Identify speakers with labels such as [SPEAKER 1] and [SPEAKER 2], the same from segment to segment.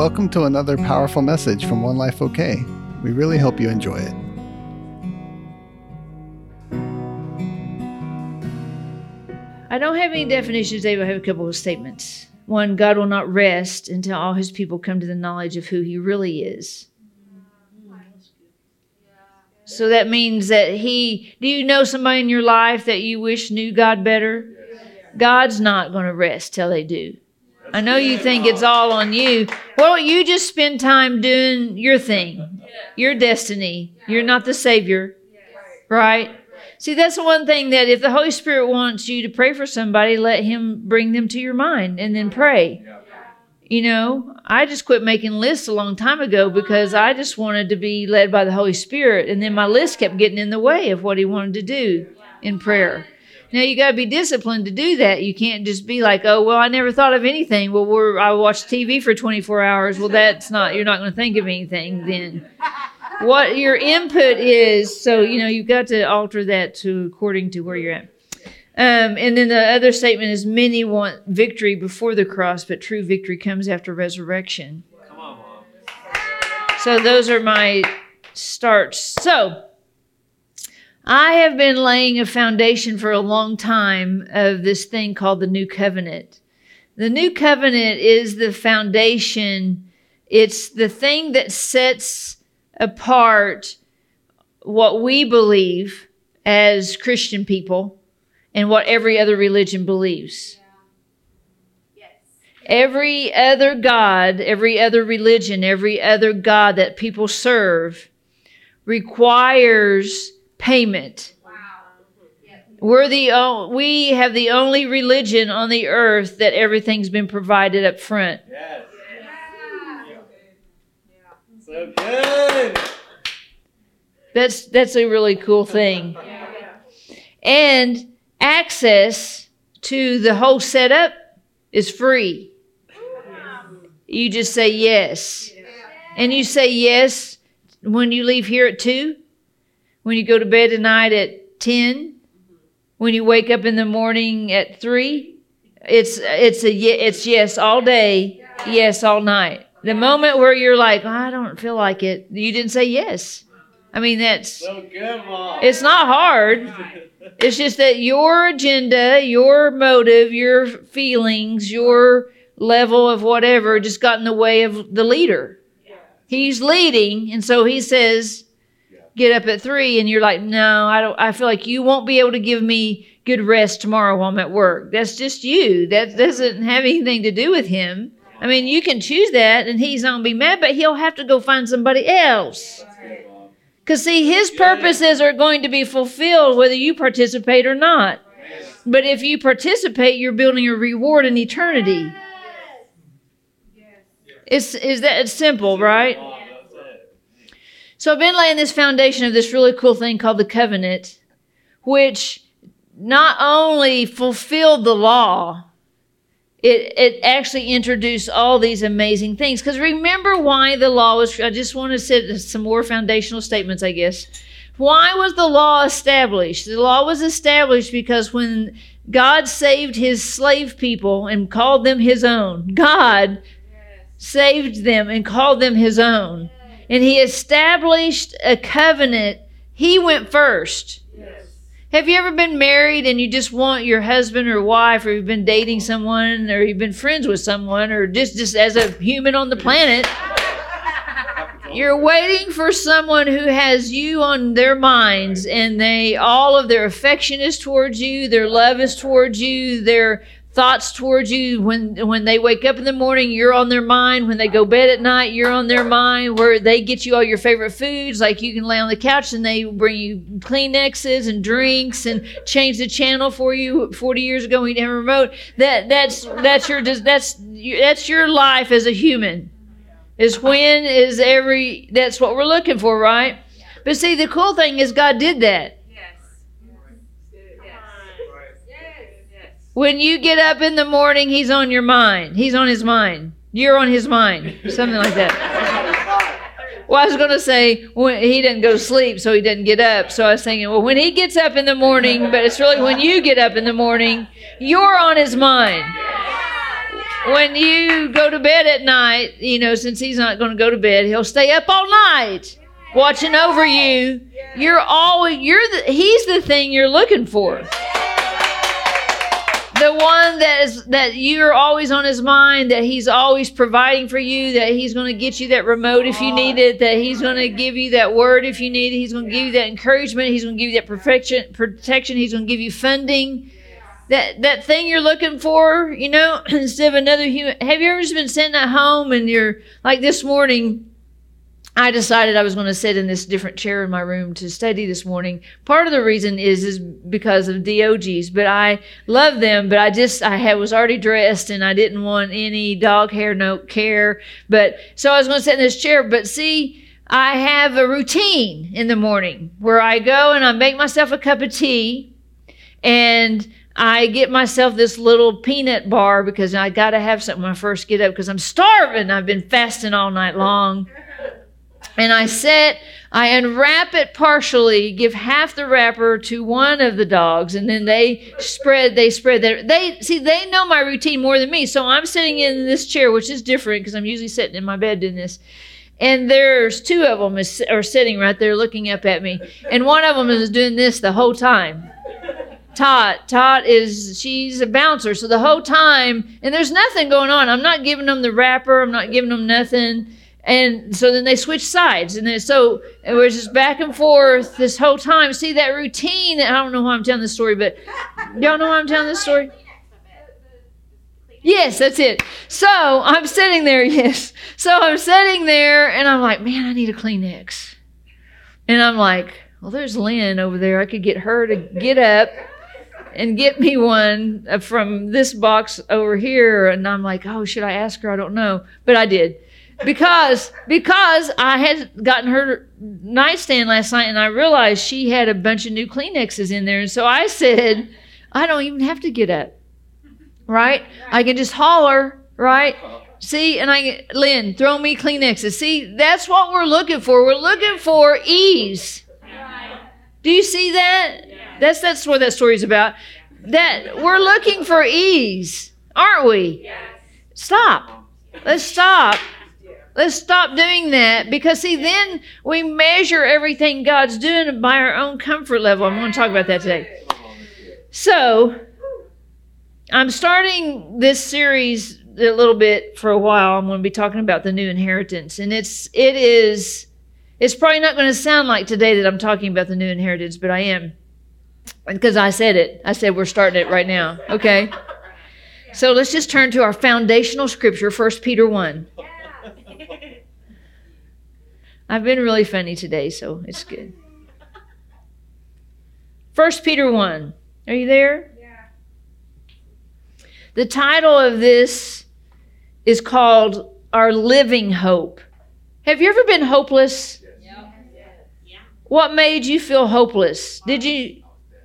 [SPEAKER 1] Welcome to another powerful message from One Life OK. We really hope you enjoy it.
[SPEAKER 2] I don't have any definitions, Dave. I have a couple of statements. One, God will not rest until all his people come to the knowledge of who he really is. So that means that he, do you know somebody in your life that you wish knew God better? God's not going to rest till they do. I know you think it's all on you. Well, you just spend time doing your thing, your destiny. You're not the Savior, right? See, that's the one thing that if the Holy Spirit wants you to pray for somebody, let Him bring them to your mind and then pray. You know, I just quit making lists a long time ago because I just wanted to be led by the Holy Spirit. And then my list kept getting in the way of what He wanted to do in prayer. Now you got to be disciplined to do that. You can't just be like, "Oh, well, I never thought of anything." Well, we're I watched TV for 24 hours. Well, that's not you're not going to think of anything then. What your input is, so you know you've got to alter that to according to where you're at. Um, and then the other statement is many want victory before the cross, but true victory comes after resurrection. Come on, Mom. So those are my starts. So I have been laying a foundation for a long time of this thing called the New Covenant. The New Covenant is the foundation, it's the thing that sets apart what we believe as Christian people and what every other religion believes. Every other God, every other religion, every other God that people serve requires payment. We're the we have the only religion on the earth that everything's been provided up front. Yes. So good. That's that's a really cool thing. And access to the whole setup is free. You just say yes. And you say yes when you leave here at 2 when you go to bed tonight at 10, when you wake up in the morning at 3, it's it's a it's yes all day, yes all night. The moment where you're like, oh, I don't feel like it, you didn't say yes. I mean, that's so good, Mom. It's not hard. It's just that your agenda, your motive, your feelings, your level of whatever just got in the way of the leader. He's leading, and so he says, get up at three and you're like, no, I don't, I feel like you won't be able to give me good rest tomorrow while I'm at work. That's just you. That doesn't have anything to do with him. I mean, you can choose that and he's not going to be mad, but he'll have to go find somebody else. Because, see, his purposes are going to be fulfilled whether you participate or not. But if you participate, you're building a reward in eternity. It's, is that it's simple, right? So I've been laying this foundation of this really cool thing called the covenant, which not only fulfilled the law, it, it actually introduced all these amazing things. Because remember why the law was, I just want to set some more foundational statements, I guess. Why was the law established? The law was established because when God saved his slave people and called them his own, God saved them and called them his own and he established a covenant. He went first. Yes. Have you ever been married and you just want your husband or wife, or you've been dating someone, or you've been friends with someone, or just, just as a human on the planet? You're waiting for someone who has you on their minds and they all of their affection is towards you, their love is towards you, their thoughts towards you when when they wake up in the morning you're on their mind. When they go bed at night you're on their mind where they get you all your favorite foods. Like you can lay on the couch and they bring you kleenexes and drinks and change the channel for you 40 years ago when you didn't have a remote. That that's that's your that's that's your life as a human. Is when is every that's what we're looking for right? But see the cool thing is god did that When you get up in the morning, he's on your mind. He's on his mind. You're on his mind. Something like that. Well, I was going to say when he didn't go to sleep, so he didn't get up. So I was thinking, well, when he gets up in the morning, but it's really when you get up in the morning, you're on his mind. when you go to bed at night, you know, since he's not going to go to bed, he'll stay up all night watching over you. You're always you're the he's the thing you're looking for the one that is that you're always on his mind that he's always providing for you that he's going to get you that remote if you need it that he's going to give you that word if you need it. He's going to give you that encouragement. He's going to give you that protection protection. He's going to give you funding. That that thing you're looking for you know instead of another human have you ever just been sitting at home and you're like this morning I decided I was going to sit in this different chair in my room to study this morning. Part of the reason is is because of DOGs, but I love them. But I just I had was already dressed and I didn't want any dog hair, no care. But so I was going to sit in this chair. But see, I have a routine in the morning where I go and I make myself a cup of tea, and I get myself this little peanut bar because I got to have something when I first get up because I'm starving. I've been fasting all night long and I set, I unwrap it partially, give half the wrapper to one of the dogs, and then they spread, they spread their, they, see, they know my routine more than me. So I'm sitting in this chair, which is different because I'm usually sitting in my bed doing this. And there's two of them is, are sitting right there looking up at me. And one of them is doing this the whole time. Tot. Tot is she's a bouncer, so the whole time, and there's nothing going on. I'm not giving them the wrapper. I'm not giving them nothing. And so then they switch sides. And then so it was just back and forth this whole time. See that routine. I don't know why I'm telling this story, but y'all know why I'm telling this story? Yes, that's it. So I'm sitting there, yes. So I'm sitting there and I'm like, man, I need a Kleenex. And I'm like, well, there's Lynn over there. I could get her to get up and get me one uh, from this box over here. And I'm like, oh, should I ask her? I don't know. But I did because because I had gotten her nightstand last night and I realized she had a bunch of new Kleenexes in there, and so I said, I don't even have to get up, right? I can just holler, right? See, and I Lynn, throw me Kleenexes. See, that's what we're looking for. We're looking for ease. Do you see that? That's that's what that story's about. That we're looking for ease, aren't we? Stop. Let's stop Let's stop doing that because, see, then we measure everything God's doing by our own comfort level. I'm going to talk about that today. So, I'm starting this series a little bit for a while. I'm going to be talking about the new inheritance, and it's it is it's probably not going to sound like today that I'm talking about the new inheritance, but I am because I said it. I said we're starting it right now. Okay. So let's just turn to our foundational scripture, 1 Peter 1. I've been really funny today, so it's good. First Peter 1. Are you there? Yeah. The title of this is called Our Living Hope. Have you ever been hopeless? Yes. What made you feel hopeless? Did you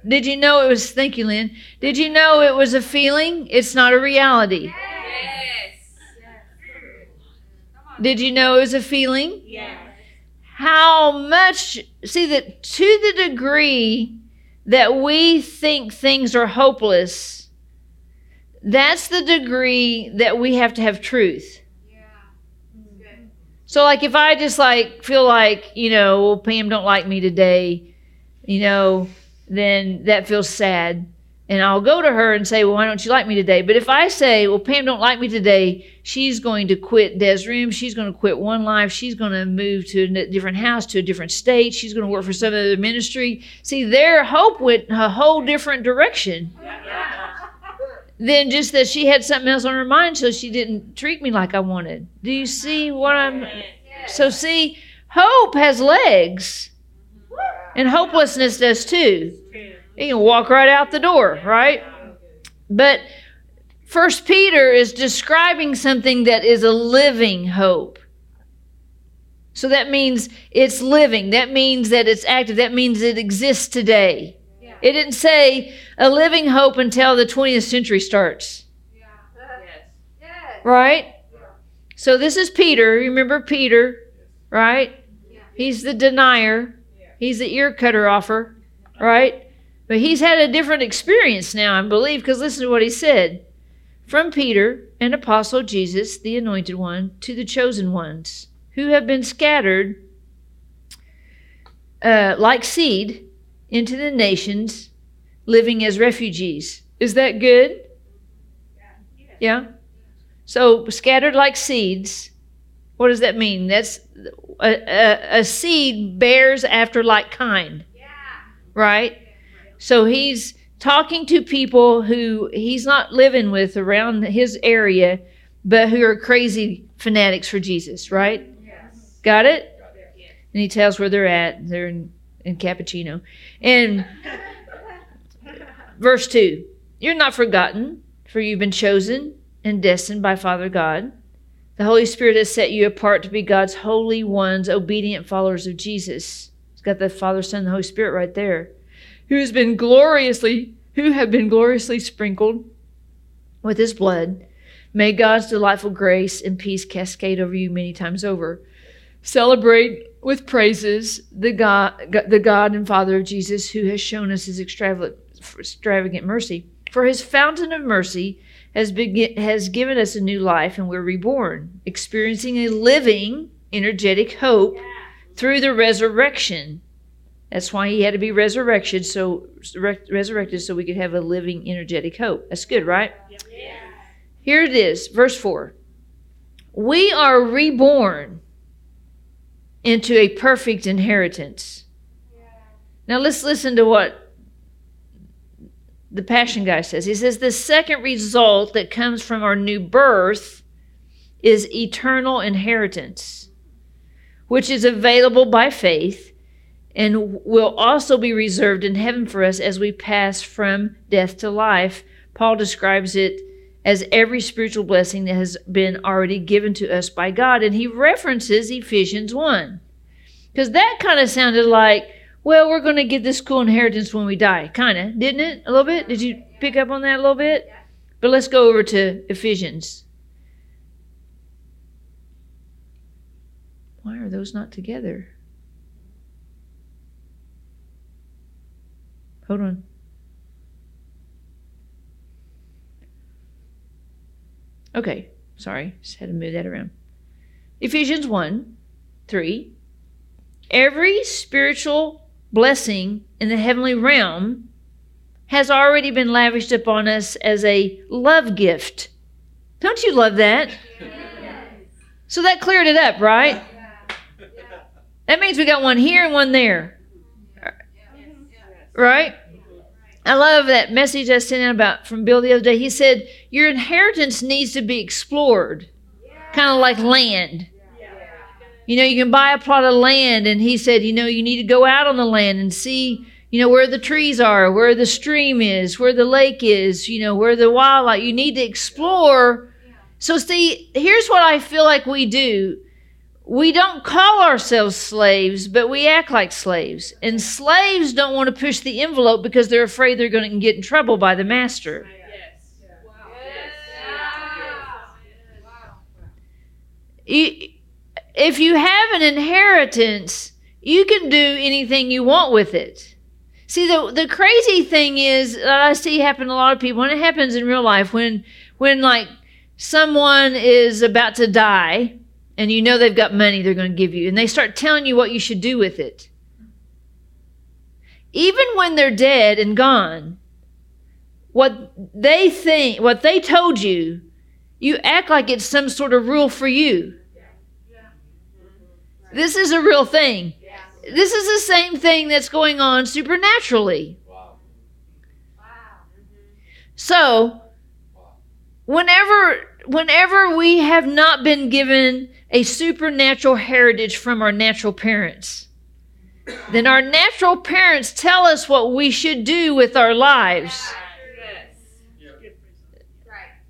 [SPEAKER 2] did you know it was thank you, Lynn? Did you know it was a feeling? It's not a reality. Did you know it was a feeling? Yes how much, see, that to the degree that we think things are hopeless, that's the degree that we have to have truth. Yeah. So, like, if I just like feel like, you know, well, Pam don't like me today, you know, then that feels sad and I'll go to her and say, Well, why don't you like me today? But if I say, Well, Pam don't like me today, she's going to quit Des room, she's going to quit one life, she's going to move to a different house, to a different state, she's going to work for some other ministry. See, their hope went a whole different direction. than just that she had something else on her mind, so she didn't treat me like I wanted. Do you see what I'm so see, hope has legs. And hopelessness does too. He can walk right out the door, right? But First Peter is describing something that is a living hope. So that means it's living. That means that it's active. That means it exists today. Yeah. It didn't say a living hope until the 20th century starts. Yeah. Yes. Right? Yeah. So this is Peter. Remember Peter, right? He's the denier. He's the ear cutter offer, right? But he's had a different experience now, I believe, because listen to what he said. From Peter, an apostle of Jesus, the anointed one, to the chosen ones, who have been scattered uh, like seed into the nations, living as refugees. Is that good? Yeah? So, scattered like seeds, what does that mean? That's a, a, a seed bears after like kind. Yeah. Right? So, he's talking to people who he's not living with around his area, but who are crazy fanatics for Jesus, right? Yes. Got it? And he tells where they're at. They're in, in Cappuccino. And verse 2 You're not forgotten, for you've been chosen and destined by Father God. The Holy Spirit has set you apart to be God's holy ones, obedient followers of Jesus. It's got the Father, Son, and the Holy Spirit right there. Who has been gloriously, who have been gloriously sprinkled with his blood. May God's delightful grace and peace cascade over you many times over. Celebrate with praises the God, the God and Father of Jesus, who has shown us his extravagant, extravagant mercy. For his fountain of mercy has, begin, has given us a new life and we're reborn, experiencing a living, energetic hope through the resurrection. That's why he had to be resurrected, so resurrected, so we could have a living, energetic hope. That's good, right? Yeah. Here it is, verse four. We are reborn into a perfect inheritance. Yeah. Now let's listen to what the Passion guy says. He says the second result that comes from our new birth is eternal inheritance, which is available by faith and will also be reserved in heaven for us as we pass from death to life. Paul describes it as every spiritual blessing that has been already given to us by God. And he references Ephesians 1. Because that kind of sounded like well, we're going to get this cool inheritance when we die. Kind of, didn't it? A little bit? Did you pick up on that a little bit? But let's go over to Ephesians. Why are those not together? Hold on. Okay, sorry, just had to move that around. Ephesians 1 3. Every spiritual blessing in the heavenly realm has already been lavished upon us as a love gift. Don't you love that? So that cleared it up, right? That means we got one here and one there. Right? I love that message I sent out about from Bill the other day. He said, Your inheritance needs to be explored, kind of like land. You know, you can buy a plot of land, and he said, you know, you need to go out on the land and see, you know, where the trees are, where the stream is, where the lake is, you know, where the wildlife. You need to explore. So, see, here's what I feel like we do we don't call ourselves slaves, but we act like slaves. And slaves don't want to push the envelope because they're afraid they're going to get in trouble by the master. If you have an inheritance, you can do anything you want with it. See, the the crazy thing is that I see happen to a lot of people, and it happens in real life when when like someone is about to die, and you know they've got money they're going to give you, and they start telling you what you should do with it. Even when they're dead and gone, what they think, what they told you, you act like it's some sort of rule for you. This is a real thing. This is the same thing that's going on supernaturally. So, whenever whenever we have not been given a supernatural heritage from our natural parents, then our natural parents tell us what we should do with our lives.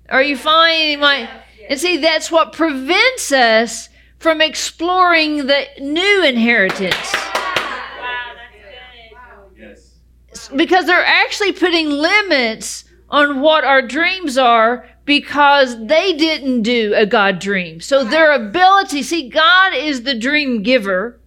[SPEAKER 2] Are you finding my? And see, that's what prevents us from exploring the new inheritance. Because they're actually putting limits on what our dreams are because they didn't do a God dream. So their ability, see, God is the dream giver.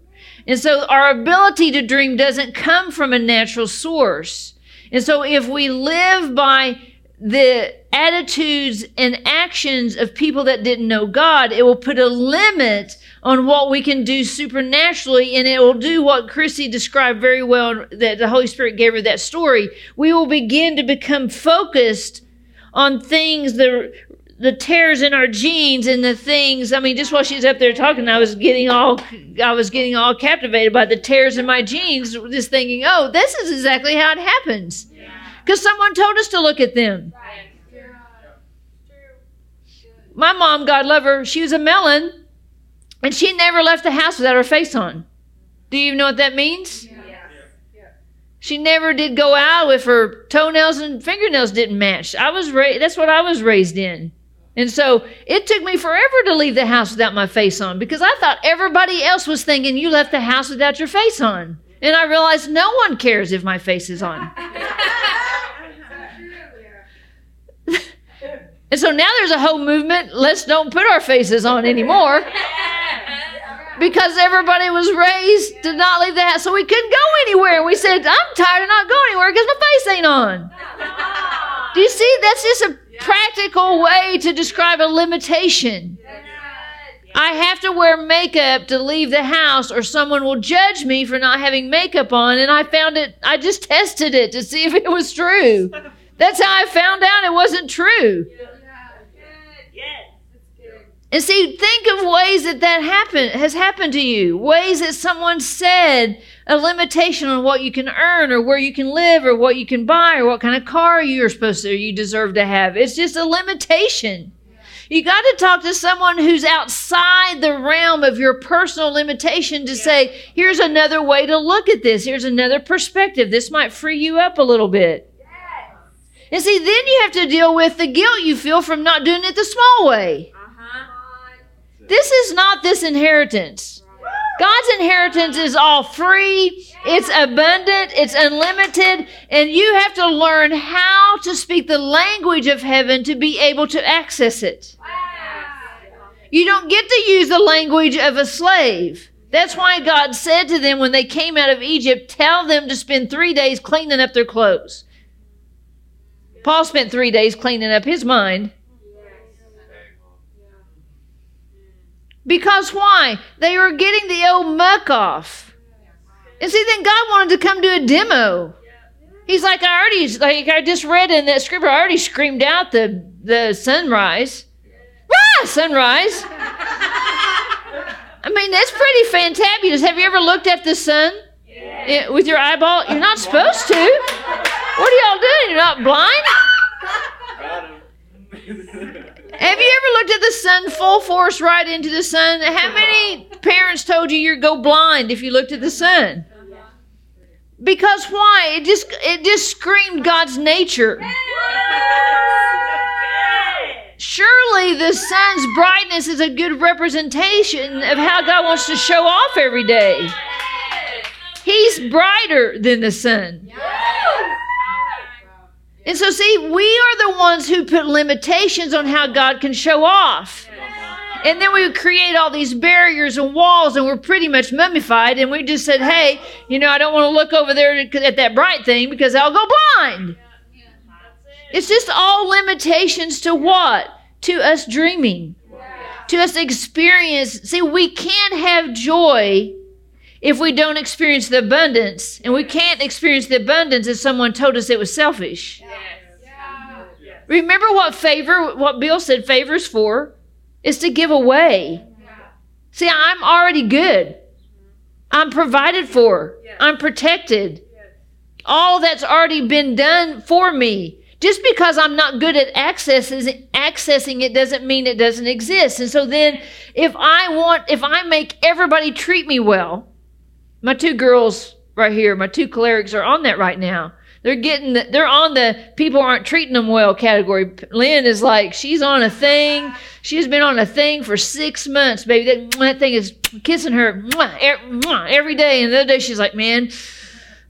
[SPEAKER 2] And so our ability to dream doesn't come from a natural source. And so if we live by the attitudes and actions of people that didn't know God. It will put a limit on what we can do supernaturally, and it will do what Chrissy described very well that the Holy Spirit gave her that story. We will begin to become focused on things the the tears in our jeans and the things i mean just while she's up there talking i was getting all i was getting all captivated by the tears in my jeans just thinking oh this is exactly how it happens. Because someone told us to look at them. My mom god love her she was a melon and she never left the house without her face on. Do you even know what that means she never did go out if her toenails and fingernails didn't match. I was raised, that's what I was raised in. And so it took me forever to leave the house without my face on because I thought everybody else was thinking you left the house without your face on. And I realized no one cares if my face is on. and so now there's a whole movement let's don't put our faces on anymore because everybody was raised to not leave the house. So we couldn't go anywhere. And we said, I'm tired of not going anywhere because my face ain't on. Do you see? That's just a practical way to describe a limitation. I have to wear makeup to leave the house, or someone will judge me for not having makeup on. And I found it, I just tested it to see if it was true. That's how I found out it wasn't true. And see, think of ways that that happen, has happened to you. Ways that someone said a limitation on what you can earn or where you can live or what you can buy or what kind of car you're supposed to or you deserve to have. It's just a limitation. You got to talk to someone who's outside the realm of your personal limitation to yeah. say, here's another way to look at this. Here's another perspective. This might free you up a little bit. Yes. And see, then you have to deal with the guilt you feel from not doing it the small way. This is not this inheritance. God's inheritance is all free, it's abundant, it's unlimited, and you have to learn how to speak the language of heaven to be able to access it. You don't get to use the language of a slave. That's why God said to them when they came out of Egypt, tell them to spend three days cleaning up their clothes. Paul spent three days cleaning up his mind. Because why? They were getting the old muck off. And see, then God wanted to come do a demo. He's like, I already, like I just read in that scripture, I already screamed out the, the sunrise. Ah, sunrise. I mean, that's pretty fantabulous. Have you ever looked at the sun yeah. with your eyeball? You're not supposed to. What are y'all doing? You're not blind? Have you ever looked at the sun full force right into the sun? How many parents told you you'd go blind if you looked at the sun? Because why? It just it just screamed God's nature. Surely the sun's brightness is a good representation of how God wants to show off every day. He's brighter than the sun. And so, see, we are the ones who put limitations on how God can show off. And then we create all these barriers and walls, and we're pretty much mummified. And we just said, hey, you know, I don't want to look over there at that bright thing because I'll go blind. It's just all limitations to what? To us dreaming, to us experience. See, we can't have joy if we don't experience the abundance. And we can't experience the abundance if someone told us it was selfish. Remember what favor, what Bill said favors for is to give away. See, I'm already good. I'm provided for. I'm protected. All that's already been done for me. Just because I'm not good at accessing, accessing it doesn't mean it doesn't exist. And so then if I want, if I make everybody treat me well, my two girls right here, my two clerics are on that right now. They're getting the, they're on the people aren't treating them well category. Lynn is like she's on a thing. She's been on a thing for six months, baby. That, that thing is kissing her every day. And the other day she's like, man,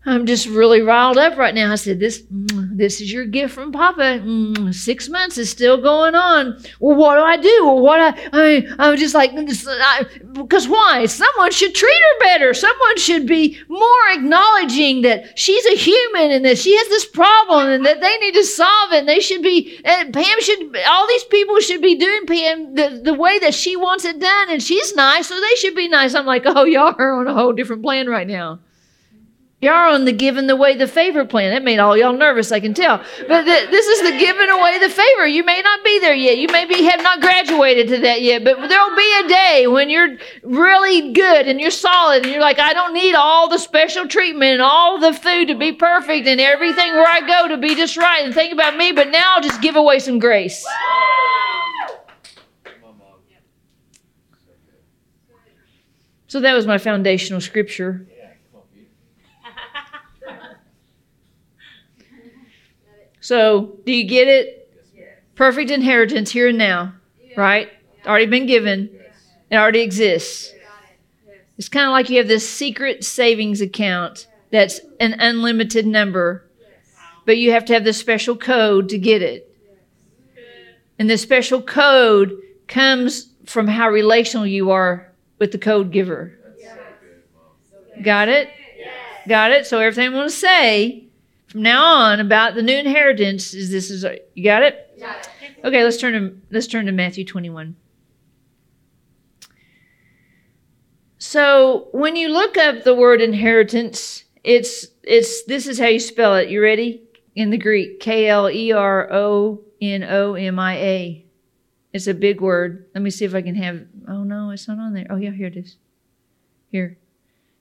[SPEAKER 2] I'm just really riled up right now. I said, "This, mm, this is your gift from Papa. Mm, six months is still going on. Well, what do I do? Well, what I, I, mean, I'm just like, because why? Someone should treat her better. Someone should be more acknowledging that she's a human and that she has this problem and that they need to solve it. And they should be, and Pam should, all these people should be doing Pam the, the way that she wants it done, and she's nice, so they should be nice. I'm like, oh, y'all are on a whole different plan right now. Y'all on the giving away the favor plan. That made all y'all nervous, I can tell. But th- this is the giving away the favor. You may not be there yet. You maybe have not graduated to that yet. But there'll be a day when you're really good and you're solid and you're like, I don't need all the special treatment and all the food to be perfect and everything where I go to be just right and think about me. But now I'll just give away some grace. So that was my foundational scripture. So, do you get it? Perfect inheritance here and now, right? Already been given. It already exists. It's kind of like you have this secret savings account that's an unlimited number, but you have to have this special code to get it. And the special code comes from how relational you are with the code giver. Got it? Got it? So everything I want to say from now on about the new inheritance is this is you got it? Yeah. Okay, let's turn to let's turn to Matthew 21. So when you look up the word inheritance, it's it's this is how you spell it. You ready? In the Greek, K L E R O N O M I A. It's a big word. Let me see if I can have. Oh no, it's not on there. Oh yeah, here it is. Here,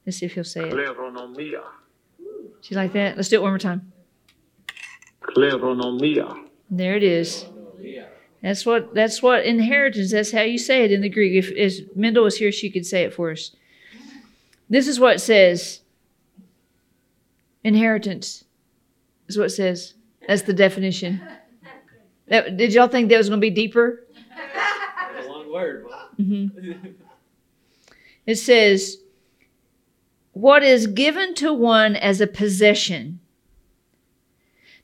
[SPEAKER 2] let's see if he'll say it.
[SPEAKER 3] Kleronomia.
[SPEAKER 2] She's like that. Let's do it one more time.
[SPEAKER 3] Kleronomia.
[SPEAKER 2] There it is. That's what that's what inheritance. That's how you say it in the Greek. If, if Mendel was here, she could say it for us. This is what it says. Inheritance is what it says. That's the definition. That, did y'all think that was going to be deeper?
[SPEAKER 4] That's a long word. Mm-hmm.
[SPEAKER 2] It says, what is given to one as a possession.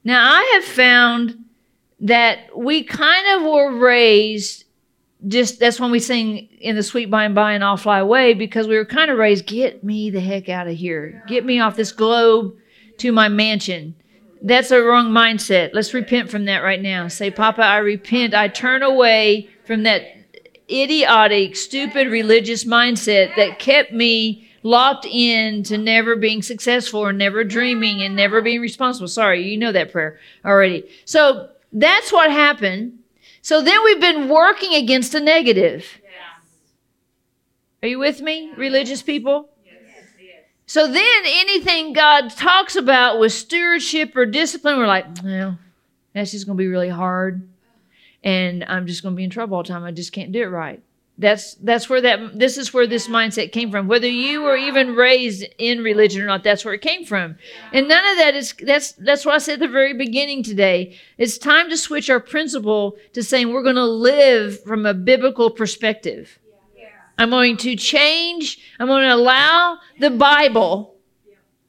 [SPEAKER 2] Now, I have found that we kind of were raised just that's when we sing in the sweet by and by and I'll fly away because we were kind of raised, get me the heck out of here. Get me off this globe to my mansion. That's a wrong mindset. Let's repent from that right now. Say, Papa, I repent. I turn away from that idiotic, stupid religious mindset that kept me locked in to never being successful or never dreaming and never being responsible. Sorry, you know that prayer already. So that's what happened. So then we've been working against the negative. Are you with me, religious people? So then anything God talks about with stewardship or discipline, we're like, well, that's just going to be really hard. And I'm just going to be in trouble all the time. I just can't do it right. That's that's where that this is where this mindset came from. Whether you were even raised in religion or not, that's where it came from. And none of that is that's that's what I said at the very beginning today. It's time to switch our principle to saying we're going to live from a biblical perspective. I'm going to change, I'm going to allow the Bible,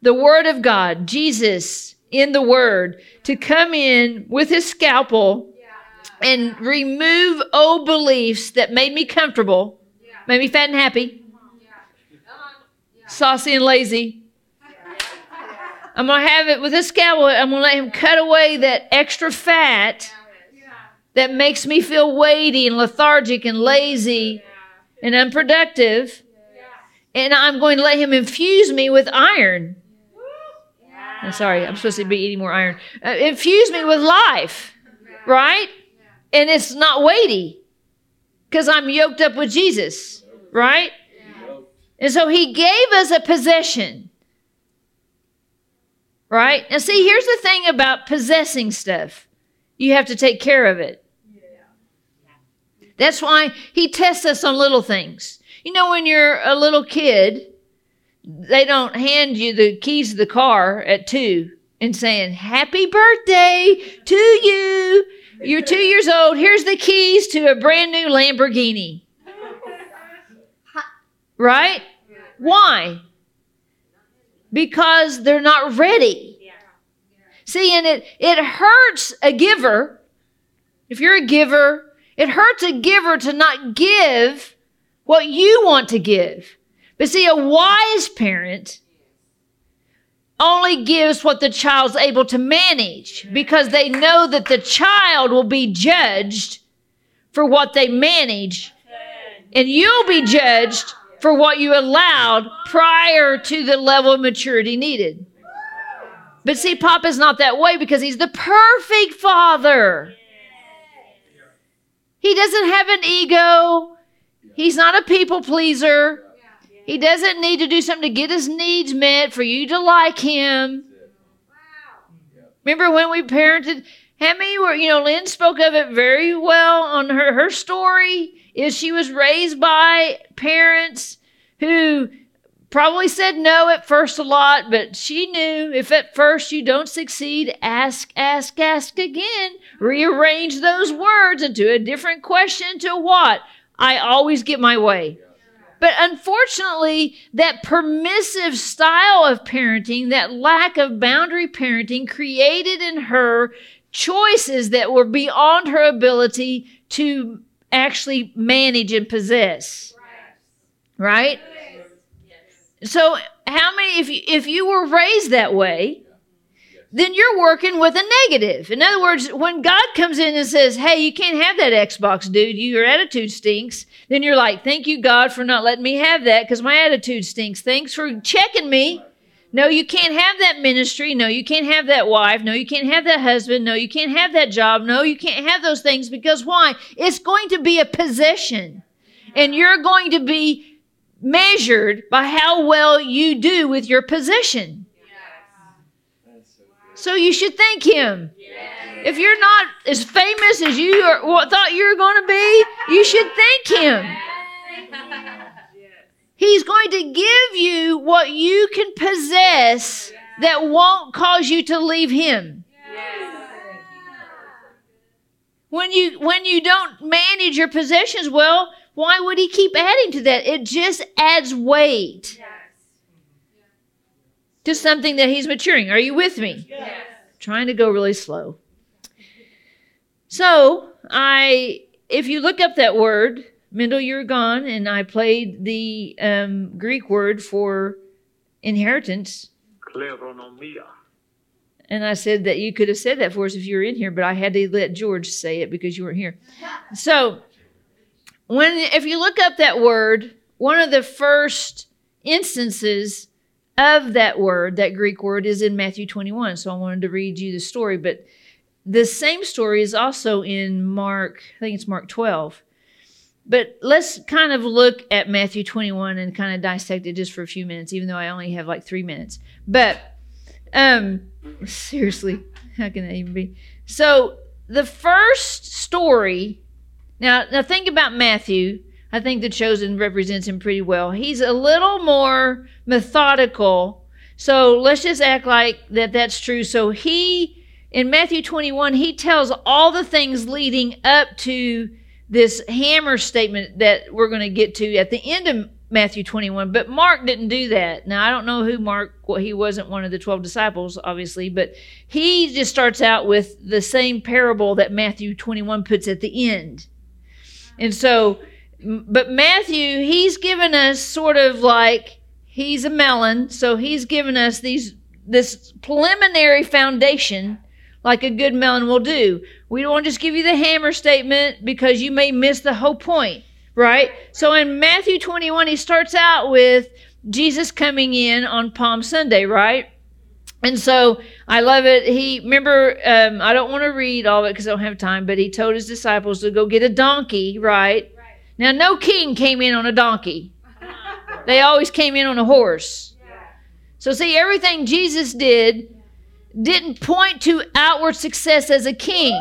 [SPEAKER 2] the Word of God, Jesus in the Word, to come in with his scalpel and remove old beliefs that made me comfortable, made me fat and happy, saucy and lazy. I'm going to have it with a scalpel. I'm going to let him cut away that extra fat that makes me feel weighty and lethargic and lazy and unproductive. And I'm going to let him infuse me with iron. I'm sorry, I'm supposed to be eating more iron. Uh, infuse me with life, right? And it's not weighty because I'm yoked up with Jesus, right? And so he gave us a possession. Right? Now, see, here's the thing about possessing stuff you have to take care of it. That's why he tests us on little things. You know, when you're a little kid, they don't hand you the keys to the car at two and saying, Happy birthday to you. You're two years old. Here's the keys to a brand new Lamborghini. Right? Why? because they're not ready. See, and it, it hurts a giver. If you're a giver, it hurts a giver to not give what you want to give. But see, a wise parent only gives what the child's able to manage because they know that the child will be judged for what they manage and you'll be judged for what you allowed prior to the level of maturity needed. But see, Papa's not that way because he's the perfect father. He doesn't have an ego. He's not a people pleaser. He doesn't need to do something to get his needs met for you to like him. Remember when we parented? How many were, you know, Lynn spoke of it very well on her, her story is she was raised by parents who probably said no at first a lot, but she knew if at first you don't succeed, ask, ask, ask again. Rearrange those words into a different question to what? I always get my way. But unfortunately, that permissive style of parenting, that lack of boundary parenting, created in her choices that were beyond her ability to actually manage and possess. Right? So, how many, if you, if you were raised that way, then you're working with a negative. In other words, when God comes in and says, Hey, you can't have that Xbox, dude, your attitude stinks, then you're like, Thank you, God, for not letting me have that because my attitude stinks. Thanks for checking me. No, you can't have that ministry. No, you can't have that wife. No, you can't have that husband. No, you can't have that job. No, you can't have those things because why? It's going to be a possession. And you're going to be measured by how well you do with your possession. So you should thank him. If you're not as famous as you are, thought you were going to be, you should thank him. He's going to give you what you can possess that won't cause you to leave him. When you when you don't manage your possessions well, why would he keep adding to that? It just adds weight to something that he's maturing. Are you with me? Yes. Trying to go really slow. So, I if you look up that word, Mendel, you're gone, and I played the um, Greek word for inheritance. Kleronomia. And I said that you could have said that for us if you were in here, but I had to let George say it because you weren't here. So, when if you look up that word, one of the first instances of that word, that Greek word, is in Matthew 21. So I wanted to read you the story, but the same story is also in Mark, I think it's Mark 12. But let's kind of look at Matthew 21 and kind of dissect it just for a few minutes, even though I only have like three minutes. But um, seriously, how can that even be? So the first story. Now, now think about Matthew. I think the chosen represents him pretty well. He's a little more methodical. So let's just act like that that's true. So he in Matthew 21, he tells all the things leading up to this hammer statement that we're going to get to at the end of Matthew 21. But Mark didn't do that. Now, I don't know who Mark, well, he wasn't one of the 12 disciples, obviously, but he just starts out with the same parable that Matthew 21 puts at the end. And so, but Matthew, he's given us sort of like, he's a melon, so he's given us these, this preliminary foundation like a good melon will do. We don't want to just give you the hammer statement because you may miss the whole point, right? So in Matthew 21, he starts out with Jesus coming in on Palm Sunday, right? And so I love it. He remember um, I don't want to read all of it because I don't have time, but he told his disciples to go get a donkey, right? Now no king came in on a donkey. they always came in on a horse. So see everything Jesus did didn't point to outward success as a king.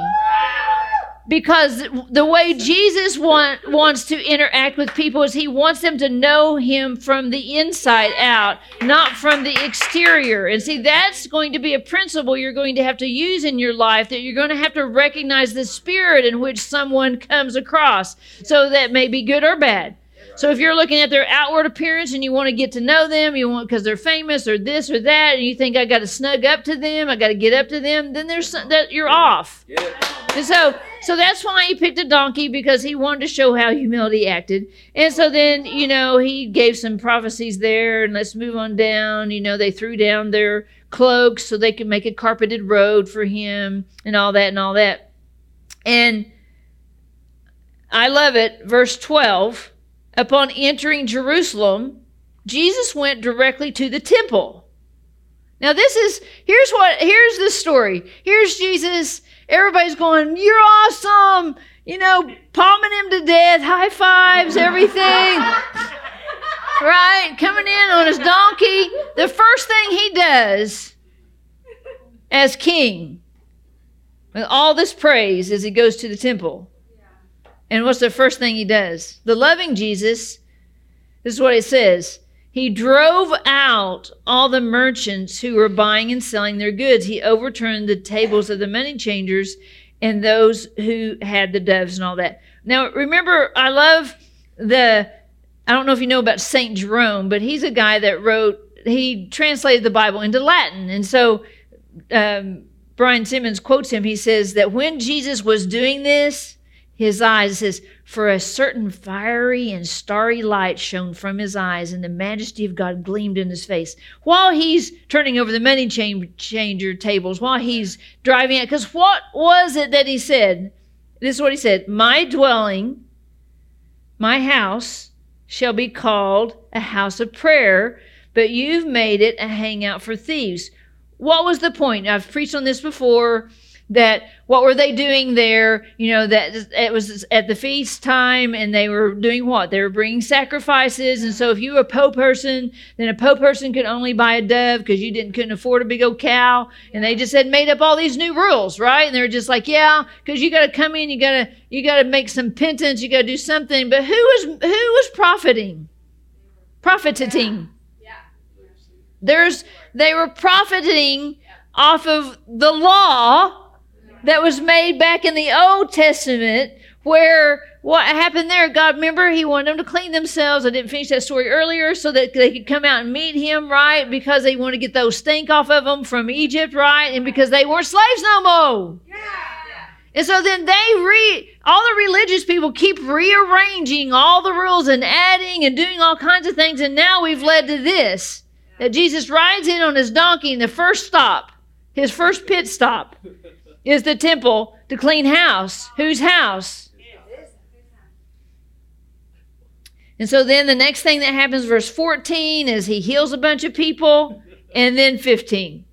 [SPEAKER 2] Because the way Jesus want, wants to interact with people is he wants them to know him from the inside out, not from the exterior. And see, that's going to be a principle you're going to have to use in your life that you're going to have to recognize the spirit in which someone comes across. So that may be good or bad. So if you're looking at their outward appearance and you want to get to know them, you want because they're famous or this or that, and you think I got to snug up to them, I got to get up to them, then there's some- that you're off. And so, so that's why he picked a donkey because he wanted to show how humility acted. And so then, you know, he gave some prophecies there. And let's move on down. You know, they threw down their cloaks so they could make a carpeted road for him and all that and all that. And I love it. Verse 12 Upon entering Jerusalem, Jesus went directly to the temple. Now this is here's what here's the story. Here's Jesus. Everybody's going, "You're awesome!" You know, palming him to death, high fives, everything. right? Coming in on his donkey. The first thing he does as king, with all this praise, is he goes to the temple. And what's the first thing he does? The loving Jesus, this is what it says. He drove out all the merchants who were buying and selling their goods. He overturned the tables of the money changers and those who had the doves and all that. Now, remember, I love the, I don't know if you know about St. Jerome, but he's a guy that wrote, he translated the Bible into Latin. And so um, Brian Simmons quotes him. He says that when Jesus was doing this, his eyes says for a certain fiery and starry light shone from his eyes and the majesty of god gleamed in his face. While he's turning over the money changer tables while he's driving it because what was it that he said? This is what he said my dwelling my house shall be called a house of prayer but you've made it a hangout for thieves. What was the point? I've preached on this before that what were they doing there? You know that it was at the feast time and they were doing what? They were bringing sacrifices. And so if you were a poor person then a poor person could only buy a dove because you didn't couldn't afford a big old cow. And they just had made up all these new rules right? And they're just like yeah because you got to come in you got to you got to make some penance you got to do something. But who was who was profiting? Profiting. Yeah. there's they were profiting off of the law that was made back in the Old Testament, where what happened there, God, remember, He wanted them to clean themselves. I didn't finish that story earlier so that they could come out and meet Him, right? Because they want to get those stink off of them from Egypt, right? And because they weren't slaves no more. Yeah. And so then they re all the religious people keep rearranging all the rules and adding and doing all kinds of things, and now we've led to this that Jesus rides in on his donkey, and the first stop, his first pit stop, is the temple to clean house. Whose house? And so then the next thing that happens, verse 14, is he heals a bunch of people, and then 15.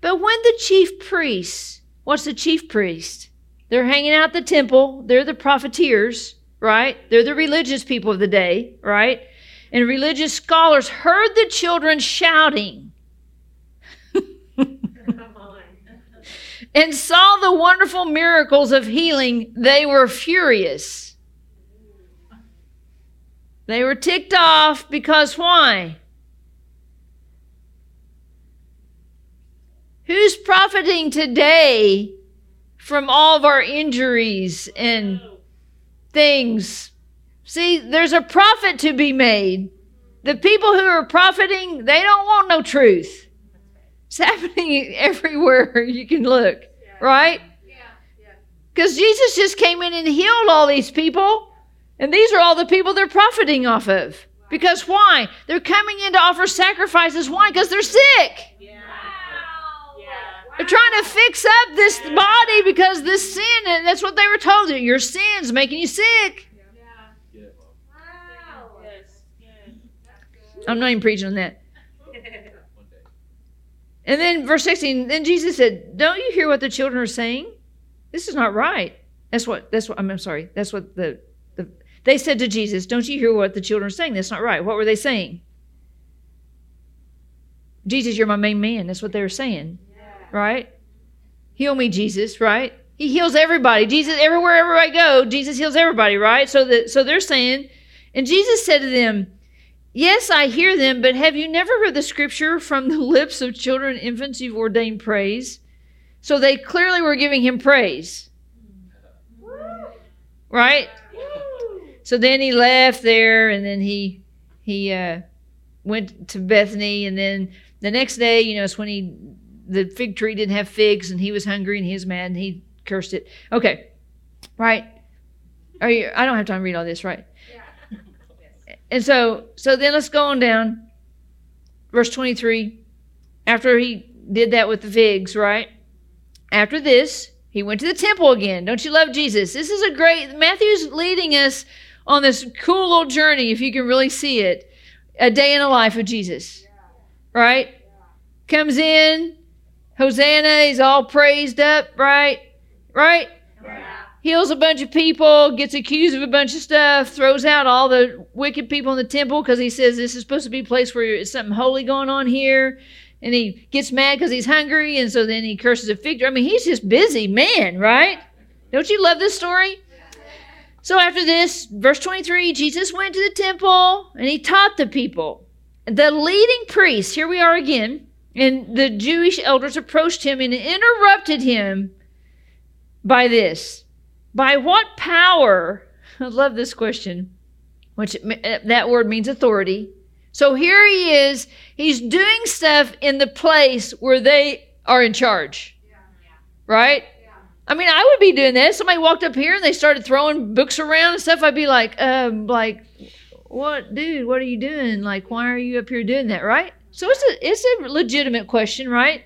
[SPEAKER 2] But when the chief priests, what's the chief priest? They're hanging out the temple, they're the profiteers, right? They're the religious people of the day, right? And religious scholars heard the children shouting. And saw the wonderful miracles of healing, they were furious. They were ticked off because why? Who's profiting today from all of our injuries and things? See, there's a profit to be made. The people who are profiting, they don't want no truth. It's happening everywhere you can look, right? Because Jesus just came in and healed all these people, and these are all the people they're profiting off of. Because why? They're coming in to offer sacrifices. Why? Because they're sick. They're trying to fix up this body because this sin, and that's what they were told. Your sin's making you sick.
[SPEAKER 4] Get it,
[SPEAKER 2] I'm not even preaching on that. And then verse 16, then Jesus said, Don't you hear what the children are saying? This is not right. That's what that's what I'm, I'm sorry. That's what the, the they said to Jesus, Don't you hear what the children are saying? That's not right. What were they saying? Jesus, you're my main man. That's what they were saying. Right? Heal me, Jesus, right? He heals everybody. Jesus, everywhere ever I go, Jesus heals everybody, right? So that so they're saying, and Jesus said to them, Yes, I hear them, but have you never heard the scripture from the lips of children and infants you've ordained praise? So they clearly were giving him praise. Right? So then he left there, and then he he uh, went to Bethany, and then the next day, you know, it's when he the fig tree didn't have figs, and he was hungry, and he was mad, and he cursed it. Okay, right? Are you? I don't have time to read all this, right? And so, so then let's go on down, verse twenty-three. After he did that with the figs, right? After this, he went to the temple again. Don't you love Jesus? This is a great. Matthew's leading us on this cool little journey, if you can really see it, a day in the life of Jesus. Right? Comes in, Hosanna, he's all praised up, right? Right? Heals a bunch of people, gets accused of a bunch of stuff, throws out all the wicked people in the temple because he says this is supposed to be a place where it's something holy going on here. And he gets mad because he's hungry, and so then he curses a fig tree. I mean, he's just busy man, right? Don't you love this story? So after this, verse 23, Jesus went to the temple and he taught the people. The leading priests, here we are again, and the Jewish elders approached him and interrupted him by this. By what power? I love this question, which that word means authority. So here he is, he's doing stuff in the place where they are in charge. Right? I mean, I would be doing that. Somebody walked up here and they started throwing books around and stuff. I'd be like, um, like, what, dude? What are you doing? Like, why are you up here doing that? Right? So it's a it's a legitimate question, right?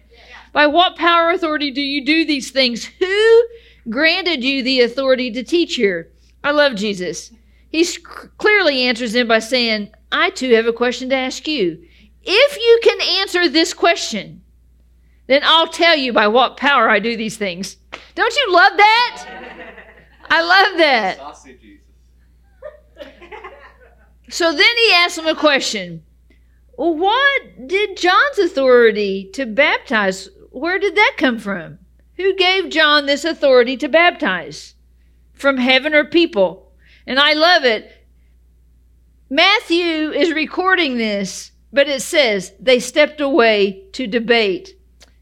[SPEAKER 2] By what power authority do you do these things? Who granted you the authority to teach here? I love Jesus. He clearly answers them by saying, I too have a question to ask you. If you can answer this question, then I'll tell you by what power I do these things. Don't you love that? I love that. So then he asks him a question. What did John's authority to baptize? Where did that come from? Who gave John this authority to baptize? From heaven or people? And I love it. Matthew is recording this, but it says they stepped away to debate.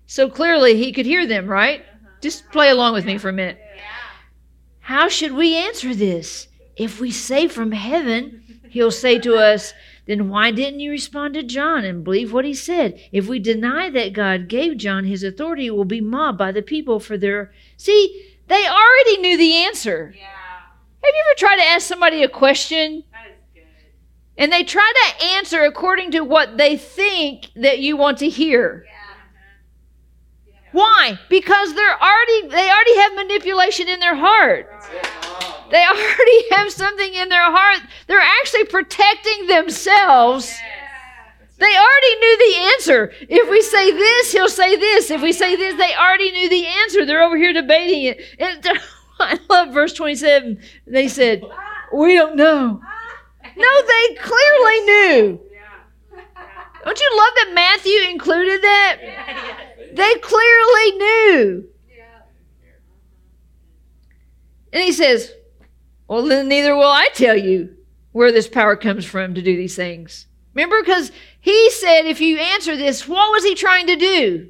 [SPEAKER 2] So clearly he could hear them, right? Just play along with me for a minute. How should we answer this? If we say from heaven, he'll say to us, then why didn't you respond to John and believe what he said? If we deny that God gave John his authority, it will be mobbed by the people for their. See, they already knew the answer.
[SPEAKER 4] Yeah.
[SPEAKER 2] Have you ever tried to ask somebody a question and they try to answer according to what they think that you want to hear. Yeah. Why? Because they're already they already have manipulation in their heart. They already have something in their heart. They're actually protecting themselves. They already knew the answer. If we say this, he'll say this. If we say this, they already knew the answer. They're over here debating it. And I love verse 27. They said, We don't know. No, they clearly knew. Don't you love that Matthew included that? They clearly knew. And he says, Well, then neither will I tell you where this power comes from to do these things. Remember, because he said, if you answer this, what was he trying to do?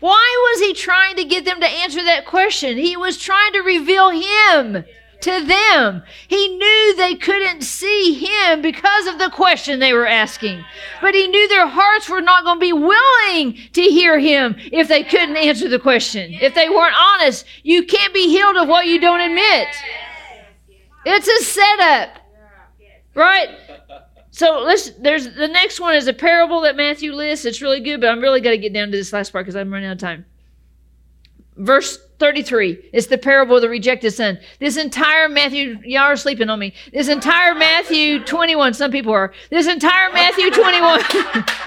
[SPEAKER 2] Why was he trying to get them to answer that question? He was trying to reveal him to them. He knew they couldn't see him because of the question they were asking. But he knew their hearts were not going to be willing to hear him if they couldn't answer the question. If they weren't honest, you can't be healed of what you don't admit. It's a setup. Right? So let's there's the next one is a parable that Matthew lists. It's really good, but I'm really to get down to this last part because I'm running out of time. Verse 33 it's the parable of the rejected son this entire matthew y'all are sleeping on me this entire matthew 21 some people are this entire matthew 21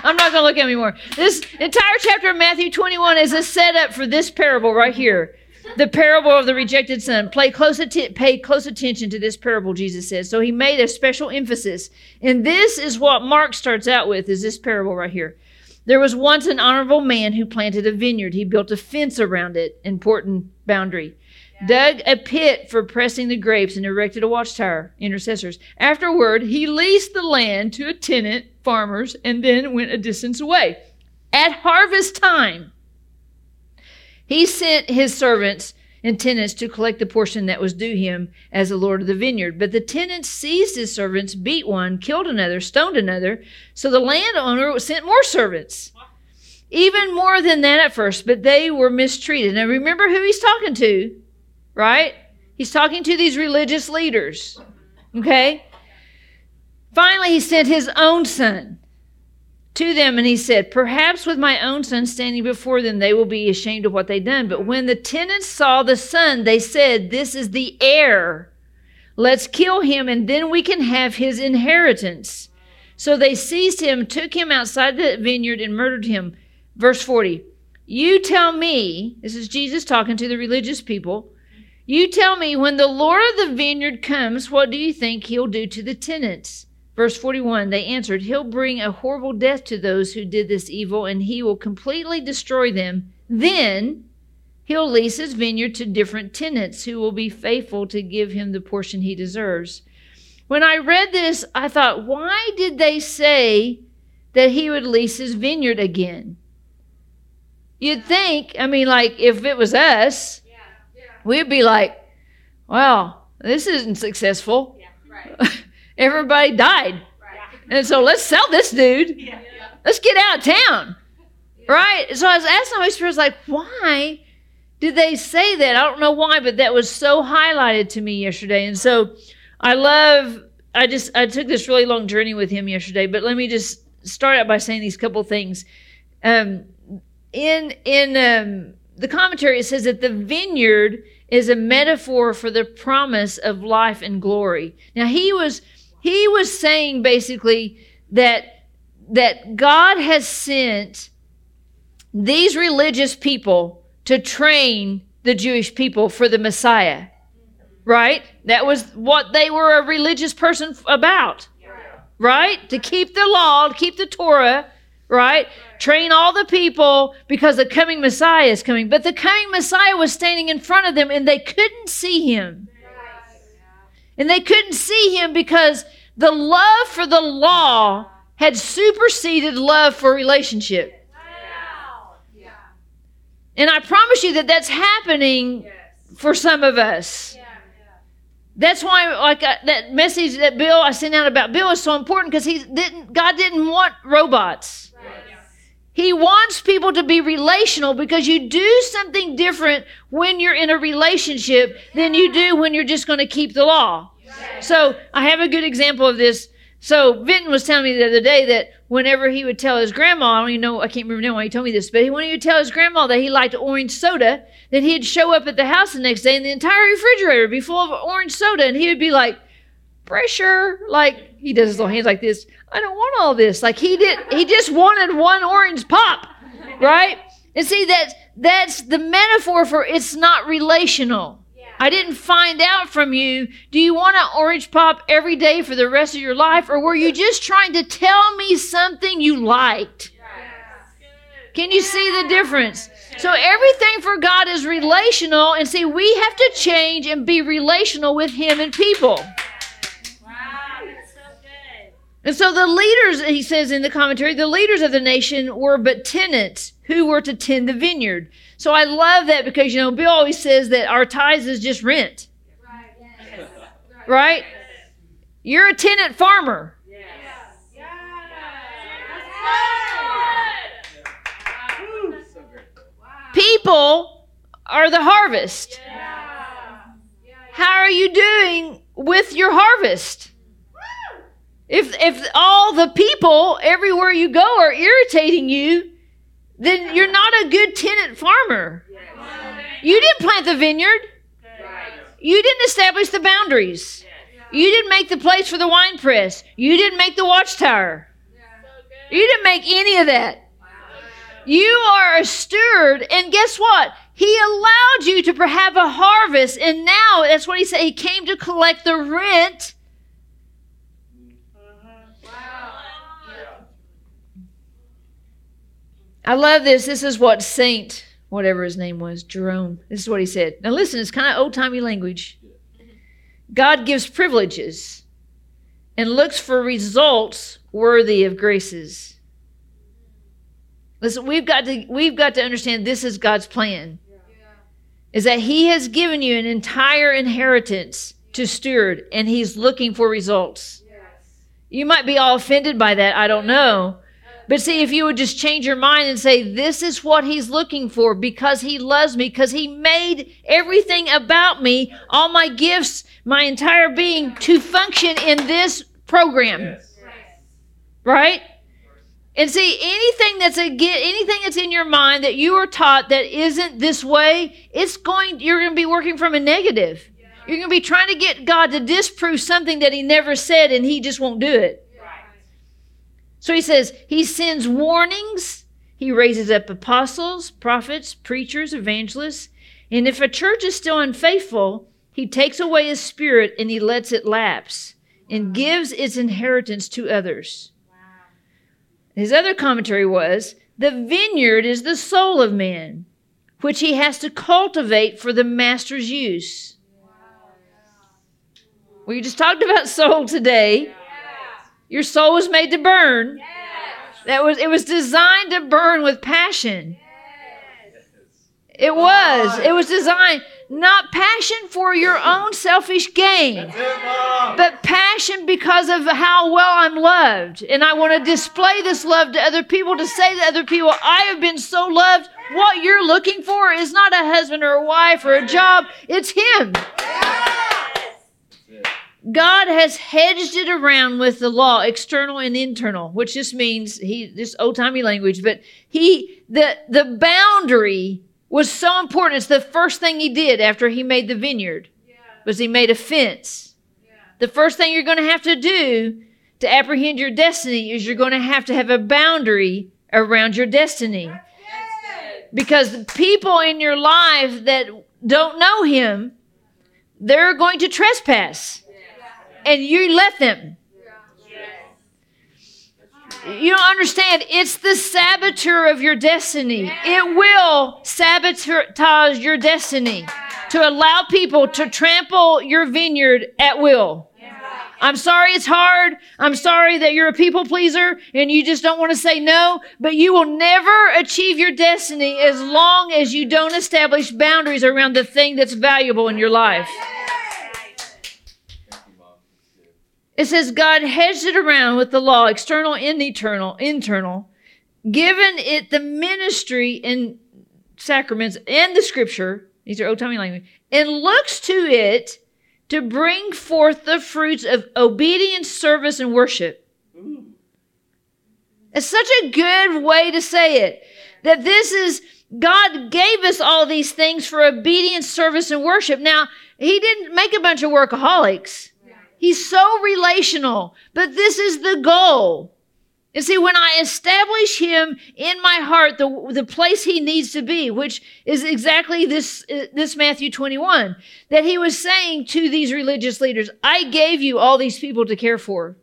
[SPEAKER 2] i'm not going to look at anymore this entire chapter of matthew 21 is a setup for this parable right here the parable of the rejected son Play close pay close attention to this parable jesus says so he made a special emphasis and this is what mark starts out with is this parable right here there was once an honorable man who planted a vineyard. He built a fence around it, important boundary. Yeah. Dug a pit for pressing the grapes and erected a watchtower, intercessors. Afterward, he leased the land to a tenant, farmers, and then went a distance away. At harvest time, he sent his servants and tenants to collect the portion that was due him as the Lord of the vineyard. But the tenants seized his servants, beat one, killed another, stoned another. So the landowner sent more servants, even more than that at first, but they were mistreated. Now remember who he's talking to, right? He's talking to these religious leaders, okay? Finally, he sent his own son to them, and he said, Perhaps with my own son standing before them, they will be ashamed of what they've done. But when the tenants saw the son, they said, This is the heir. Let's kill him, and then we can have his inheritance. So they seized him, took him outside the vineyard, and murdered him. Verse 40 You tell me, this is Jesus talking to the religious people, you tell me, when the Lord of the vineyard comes, what do you think he'll do to the tenants? Verse 41 They answered, He'll bring a horrible death to those who did this evil, and he will completely destroy them. Then he'll lease his vineyard to different tenants who will be faithful to give him the portion he deserves. When I read this, I thought, why did they say that he would lease his vineyard again? You'd think, I mean, like, if it was us, we'd be like, well, this isn't successful. Everybody died. And so let's sell this dude. Let's get out of town. Right? So I was asking the Holy Spirit, I was like, why did they say that? I don't know why, but that was so highlighted to me yesterday. And so I love, I just, I took this really long journey with him yesterday, but let me just start out by saying these couple things. Um, in, in, um, the commentary, it says that the vineyard is a metaphor for the promise of life and glory. Now, he was, he was saying basically that that God has sent these religious people to train the Jewish people for the Messiah. Right? That was what they were a religious person about. Right? To keep the law, to keep the Torah, right? Train all the people because the coming Messiah is coming. But the coming Messiah was standing in front of them and they couldn't see him. And they couldn't see him because the love for the law had superseded love for relationship. And I promise you that that's happening for some of us. That's why, like that message that Bill I sent out about Bill is so important because he didn't. God didn't want robots. He wants people to be relational because you do something different when you're in a relationship than you do when you're just going to keep the law. So I have a good example of this. So Vinton was telling me the other day that whenever he would tell his grandma, I don't even know, I can't remember now why he told me this, but when he would tell his grandma that he liked orange soda, then he'd show up at the house the next day and the entire refrigerator would be full of orange soda, and he would be like, pressure, like he does his little hands like this. I don't want all this. Like he did, he just wanted one orange pop, right? And see that that's the metaphor for it's not relational. I didn't find out from you. Do you want an orange pop every day for the rest of your life? Or were you just trying to tell me something you liked? Can you see the difference? So everything for God is relational. And see, we have to change and be relational with Him and people. And so the leaders, he says in the commentary, the leaders of the nation were but tenants who were to tend the vineyard. So I love that because, you know, Bill always says that our tithes is just rent. Right? Yes. right? You're a tenant farmer. Yes. Yes. People are the harvest. How are you doing with your harvest? If if all the people everywhere you go are irritating you, then you're not a good tenant farmer. You didn't plant the vineyard. You didn't establish the boundaries. You didn't make the place for the wine press. You didn't make the watchtower. You didn't make any of that. You are a steward, and guess what? He allowed you to have a harvest, and now that's what he said. He came to collect the rent I love this. This is what Saint, whatever his name was, Jerome, this is what he said. Now, listen, it's kind of old timey language. God gives privileges and looks for results worthy of graces. Listen, we've got to we've got to understand this is God's plan. is that he has given you an entire inheritance to steward and he's looking for results. You might be all offended by that, I don't know. But see, if you would just change your mind and say, This is what he's looking for because he loves me, because he made everything about me, all my gifts, my entire being to function in this program. Right? And see, anything that's a anything that's in your mind that you are taught that isn't this way, it's going you're going to be working from a negative. You're going to be trying to get God to disprove something that he never said and he just won't do it. So he says, he sends warnings, he raises up apostles, prophets, preachers, evangelists, and if a church is still unfaithful, he takes away his spirit and he lets it lapse and gives its inheritance to others. His other commentary was the vineyard is the soul of man, which he has to cultivate for the master's use. We just talked about soul today. Your soul was made to burn. That was it was designed to burn with passion. It was. It was designed not passion for your own selfish gain, but passion because of how well I'm loved. And I want to display this love to other people to say to other people, I have been so loved. What you're looking for is not a husband or a wife or a job, it's Him. God has hedged it around with the law, external and internal, which just means he this old timey language, but he the the boundary was so important. It's the first thing he did after he made the vineyard. Yeah. Was he made a fence. Yeah. The first thing you're going to have to do to apprehend your destiny is you're going to have to have a boundary around your destiny. Because the people in your life that don't know him, they're going to trespass and you let them. You don't understand. It's the saboteur of your destiny. It will sabotage your destiny to allow people to trample your vineyard at will. I'm sorry it's hard. I'm sorry that you're a people pleaser and you just don't want to say no, but you will never achieve your destiny as long as you don't establish boundaries around the thing that's valuable in your life. It says God hedged it around with the law, external and eternal, internal, given it the ministry and sacraments and the scripture, these are old timey language, and looks to it to bring forth the fruits of obedience, service, and worship. It's such a good way to say it. That this is, God gave us all these things for obedience, service, and worship. Now, He didn't make a bunch of workaholics. He's so relational, but this is the goal. And see, when I establish him in my heart, the, the place he needs to be, which is exactly this, uh, this Matthew 21, that he was saying to these religious leaders, I gave you all these people to care for.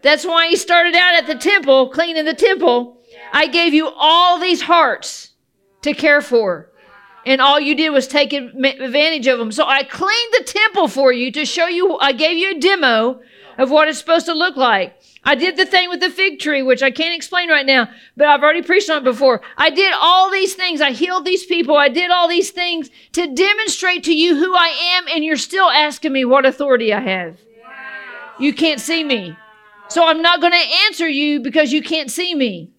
[SPEAKER 2] That's why he started out at the temple, cleaning the temple. I gave you all these hearts to care for and all you did was take advantage of them. So I cleaned the temple for you to show you, I gave you a demo of what it's supposed to look like. I did the thing with the fig tree, which I can't explain right now, but I've already preached on it before. I did all these things. I healed these people. I did all these things to demonstrate to you who I am, and you're still asking me what authority I have. You can't see me. So I'm not going to answer you because you can't see me.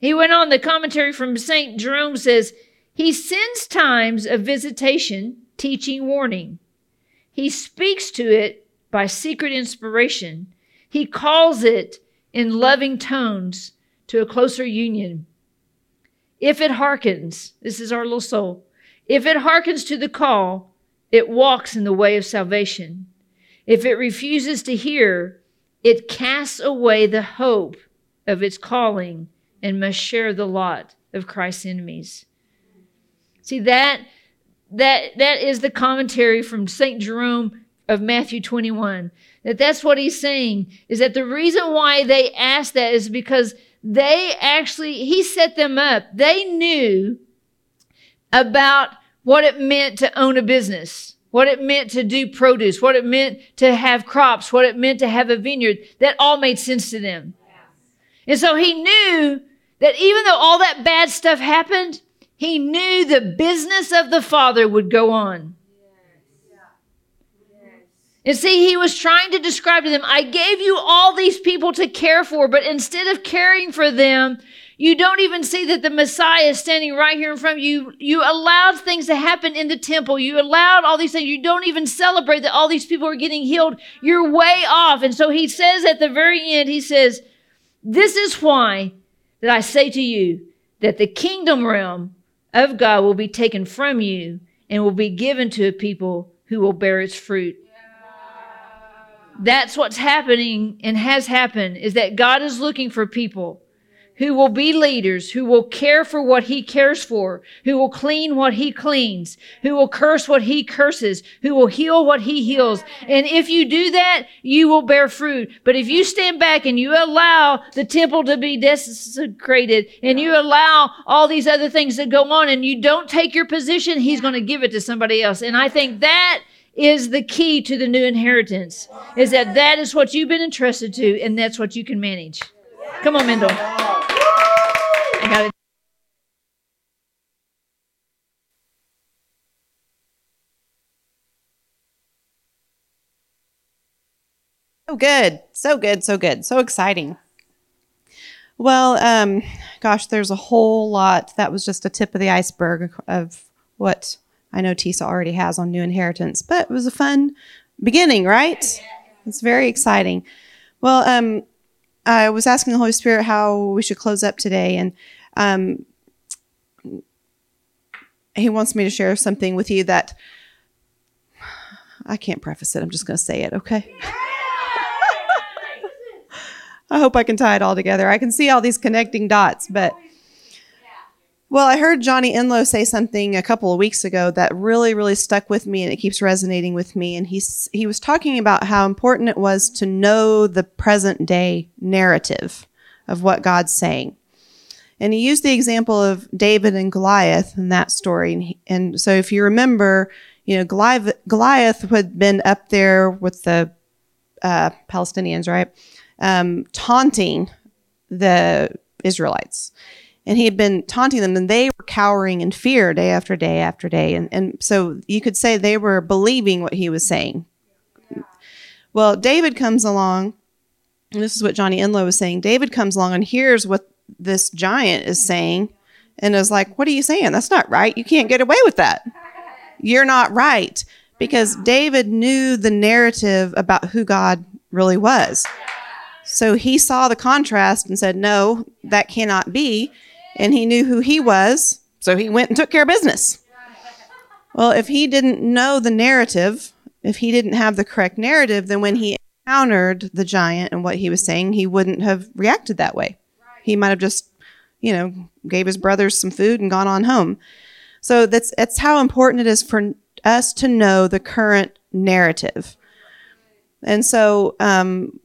[SPEAKER 2] He went on, the commentary from St. Jerome says, he sends times of visitation, teaching, warning. He speaks to it by secret inspiration. He calls it in loving tones to a closer union. If it hearkens, this is our little soul, if it hearkens to the call, it walks in the way of salvation. If it refuses to hear, it casts away the hope of its calling and must share the lot of Christ's enemies. See that that that is the commentary from St. Jerome of Matthew 21. That that's what he's saying is that the reason why they asked that is because they actually he set them up. They knew about what it meant to own a business, what it meant to do produce, what it meant to have crops, what it meant to have a vineyard. That all made sense to them. And so he knew that even though all that bad stuff happened, He knew the business of the Father would go on. And see, he was trying to describe to them, I gave you all these people to care for, but instead of caring for them, you don't even see that the Messiah is standing right here in front of you. You allowed things to happen in the temple. You allowed all these things. You don't even celebrate that all these people are getting healed. You're way off. And so he says at the very end, he says, This is why that I say to you that the kingdom realm of God will be taken from you and will be given to a people who will bear its fruit. That's what's happening and has happened is that God is looking for people who will be leaders, who will care for what he cares for, who will clean what he cleans, who will curse what he curses, who will heal what he heals. And if you do that, you will bear fruit. But if you stand back and you allow the temple to be desecrated and you allow all these other things to go on and you don't take your position, he's going to give it to somebody else. And I think that is the key to the new inheritance is that that is what you've been entrusted to and that's what you can manage come on mendel i got it
[SPEAKER 3] So good. So good. So good. So exciting. Well, um, gosh, there's a whole lot. That was just a tip of the iceberg of what I know Tisa already has on New Inheritance, but it was a fun beginning, right? It's very exciting. Well, um, I was asking the Holy Spirit how we should close up today, and um, He wants me to share something with you that I can't preface it. I'm just going to say it, okay? I hope I can tie it all together. I can see all these connecting dots, but. Well, I heard Johnny Enlow say something a couple of weeks ago that really, really stuck with me and it keeps resonating with me. And he's, he was talking about how important it was to know the present day narrative of what God's saying. And he used the example of David and Goliath in that story. And, he, and so if you remember, you know, Goliath, Goliath had been up there with the uh, Palestinians, right? Um, taunting the Israelites and he had been taunting them and they were cowering in fear day after day after day and, and so you could say they were believing what he was saying well david comes along and this is what johnny enlow was saying david comes along and hears what this giant is saying and is like what are you saying? That's not right. You can't get away with that. You're not right. Because david knew the narrative about who god really was. So he saw the contrast and said no that cannot be. And he knew who he was, so he went and took care of business. Well, if he didn't know the narrative, if he didn't have the correct narrative, then when he encountered the giant and what he was saying, he wouldn't have reacted that way. He might have just, you know, gave his brothers some food and gone on home. So that's that's how important it is for us to know the current narrative. And so, um,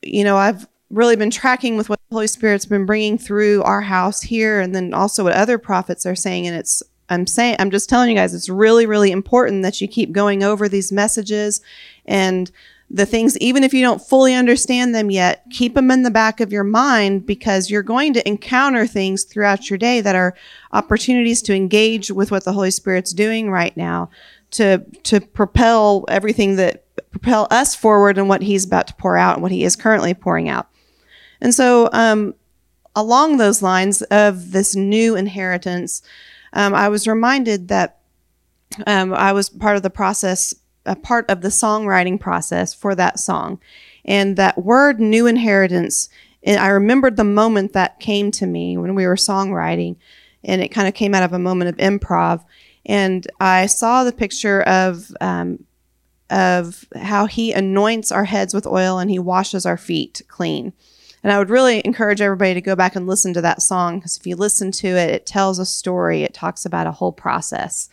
[SPEAKER 3] you know, I've really been tracking with what the Holy Spirit's been bringing through our house here, and then also what other prophets are saying. And it's, I'm saying, I'm just telling you guys, it's really, really important that you keep going over these messages and the things, even if you don't fully understand them yet, keep them in the back of your mind because you're going to encounter things throughout your day that are opportunities to engage with what the Holy Spirit's doing right now to to propel everything that propel us forward and what he's about to pour out and what he is currently pouring out. And so, um, along those lines of this new inheritance, um, I was reminded that um, I was part of the process, a part of the songwriting process for that song. And that word new inheritance, and I remembered the moment that came to me when we were songwriting, and it kind of came out of a moment of improv. And I saw the picture of um, of how he anoints our heads with oil and he washes our feet clean. And I would really encourage everybody to go back and listen to that song because if you listen to it, it tells a story. It talks about a whole process.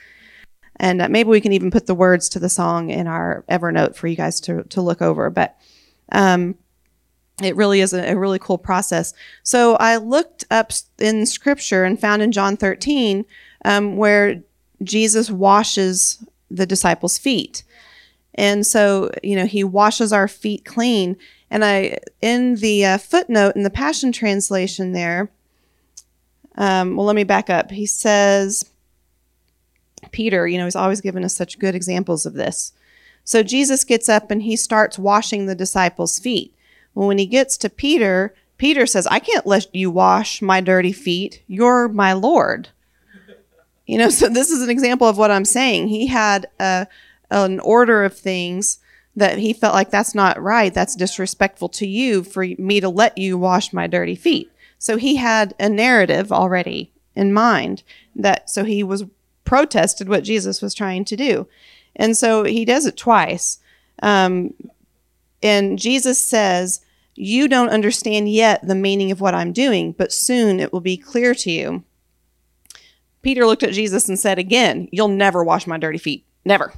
[SPEAKER 3] And uh, maybe we can even put the words to the song in our Evernote for you guys to, to look over. But um, it really is a, a, really cool process. So I looked up in scripture and found in John 13 um, where Jesus washes the disciples' feet. And so, you know, he washes our feet clean. And I, in the uh, footnote in the Passion Translation there, Um, well, let me back up. He says, Peter, you know, he's always given us such good examples of this. So Jesus gets up and he starts washing the disciples' feet. Well, when he gets to Peter, Peter says, I can't let you wash my dirty feet. You're my Lord. You know, so this is an example of what I'm saying. He had a, an order of things that he felt like that's not right. That's disrespectful to you for me to let you wash my dirty feet. So he had a narrative already in mind that so he was protested what Jesus was trying to do. And so he does it twice. Um, and Jesus says, You don't understand yet the meaning of what I'm doing, but soon it will be clear to you. Peter looked at Jesus and said again, You'll never wash my dirty feet. Never.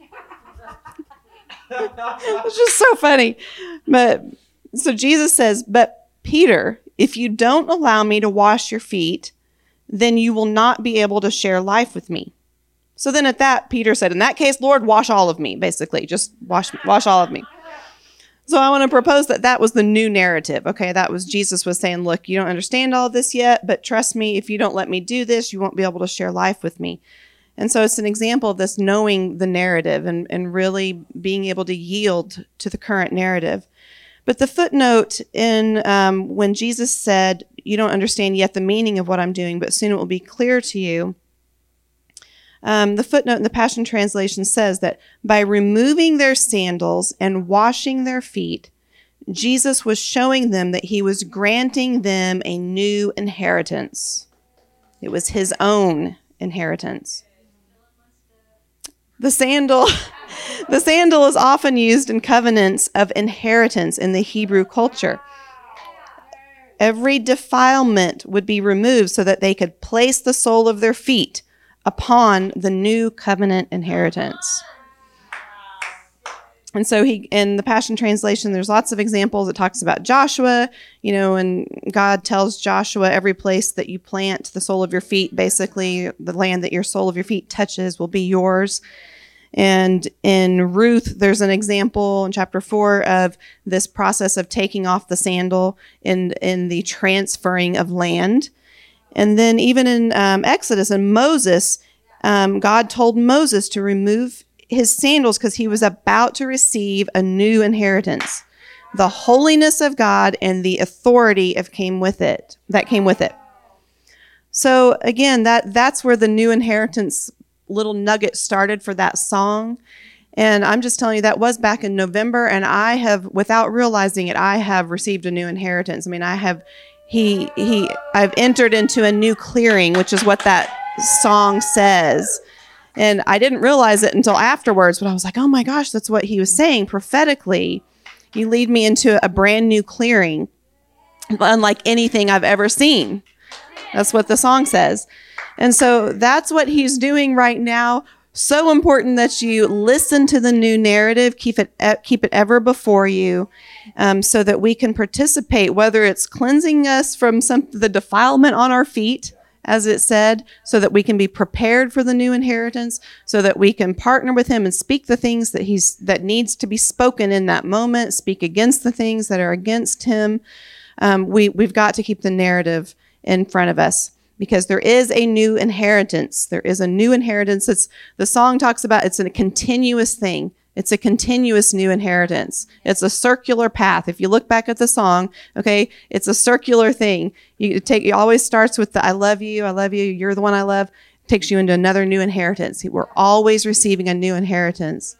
[SPEAKER 3] it's just so funny. But so Jesus says, But Peter, if you don't allow me to wash your feet, then you will not be able to share life with me. So then at that, Peter said, In that case, Lord, wash all of me, basically. Just wash, wash all of me. So I want to propose that that was the new narrative. Okay, that was Jesus was saying, Look, you don't understand all this yet, but trust me, if you don't let me do this, you won't be able to share life with me. And so it's an example of this knowing the narrative and, and really being able to yield to the current narrative. But the footnote in um, when Jesus said, You don't understand yet the meaning of what I'm doing, but soon it will be clear to you. Um, the footnote in the Passion Translation says that by removing their sandals and washing their feet, Jesus was showing them that he was granting them a new inheritance. It was his own inheritance. The sandal, the sandal is often used in covenants of inheritance in the Hebrew culture. Every defilement would be removed so that they could place the sole of their feet upon the new covenant inheritance. And so he in the Passion Translation, there's lots of examples. It talks about Joshua, you know, and God tells Joshua every place that you plant the sole of your feet, basically the land that your sole of your feet touches will be yours. And in Ruth, there's an example in chapter four of this process of taking off the sandal in in the transferring of land. And then even in um, Exodus and Moses, um, God told Moses to remove his sandals because he was about to receive a new inheritance. The holiness of God and the authority of came with it. That came with it. So again, that that's where the new inheritance little nugget started for that song. And I'm just telling you, that was back in November, and I have, without realizing it, I have received a new inheritance. I mean, I have, he, he, I've entered into a new clearing, which is what that song says. And I didn't realize it until afterwards, but I was like, oh my gosh, that's what he was saying prophetically. You lead me into a brand new clearing, unlike anything I've ever seen. That's what the song says. And so that's what he's doing right now. So important that you listen to the new narrative, keep it keep it ever before you, um, so that we can participate. Whether it's cleansing us from some the defilement on our feet, as it said, so that we can be prepared for the new inheritance, so that we can partner with him and speak the things that he's that needs to be spoken in that moment, speak against the things that are against him. Um, we we've got to keep the narrative in front of us because there is a new inheritance. There is a new inheritance. It's the song talks about it's a continuous thing. It's a continuous new inheritance. It's a circular path. If you look back at the song, okay, it's a circular thing. You take it always starts with the I love you, I love you, you're the one I love, takes you into another new inheritance. We're always receiving a new inheritance.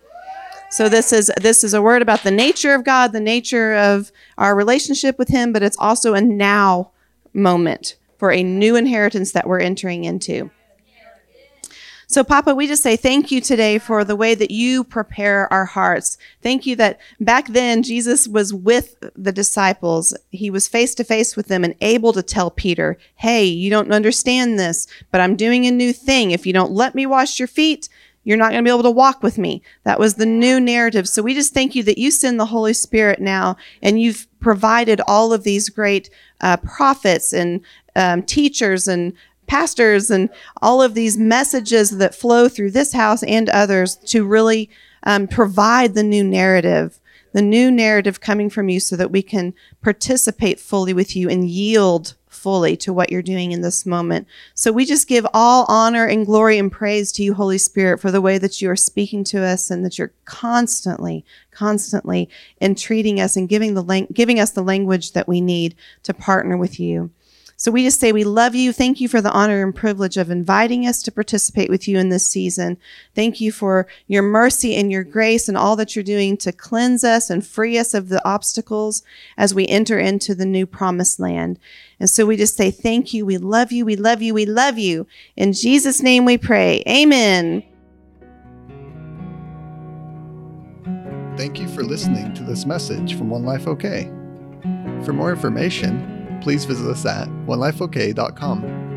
[SPEAKER 3] So this is this is a word about the nature of God, the nature of our relationship with him, but it's also a now moment for a new inheritance that we're entering into. So, Papa, we just say thank you today for the way that you prepare our hearts. Thank you that back then Jesus was with the disciples. He was face to face with them and able to tell Peter, Hey, you don't understand this, but I'm doing a new thing. If you don't let me wash your feet, you're not going to be able to walk with me. That was the new narrative. So we just thank you that you send the Holy Spirit now and you've provided all of these great uh, prophets and um, teachers and pastors and all of these messages that flow through this house and others to really um, provide the new narrative the new narrative coming from you so that we can participate fully with you and yield fully to what you're doing in this moment. So we just give all honor and glory and praise to you, Holy Spirit, for the way that you are speaking to us and that you're constantly, constantly entreating us and giving the lang- giving us the language that we need to partner with you. So we just say we love you. Thank you for the honor and privilege of inviting us to participate with you in this season. Thank you for your mercy and your grace and all that you're doing to cleanse us and free us of the obstacles as we enter into the new promised land. And so we just say thank you. We love you. We love you. We love you. In Jesus' name we pray. Amen.
[SPEAKER 1] Thank you for listening to this message from One Life OK. For more information, please visit us at onelifeok.com.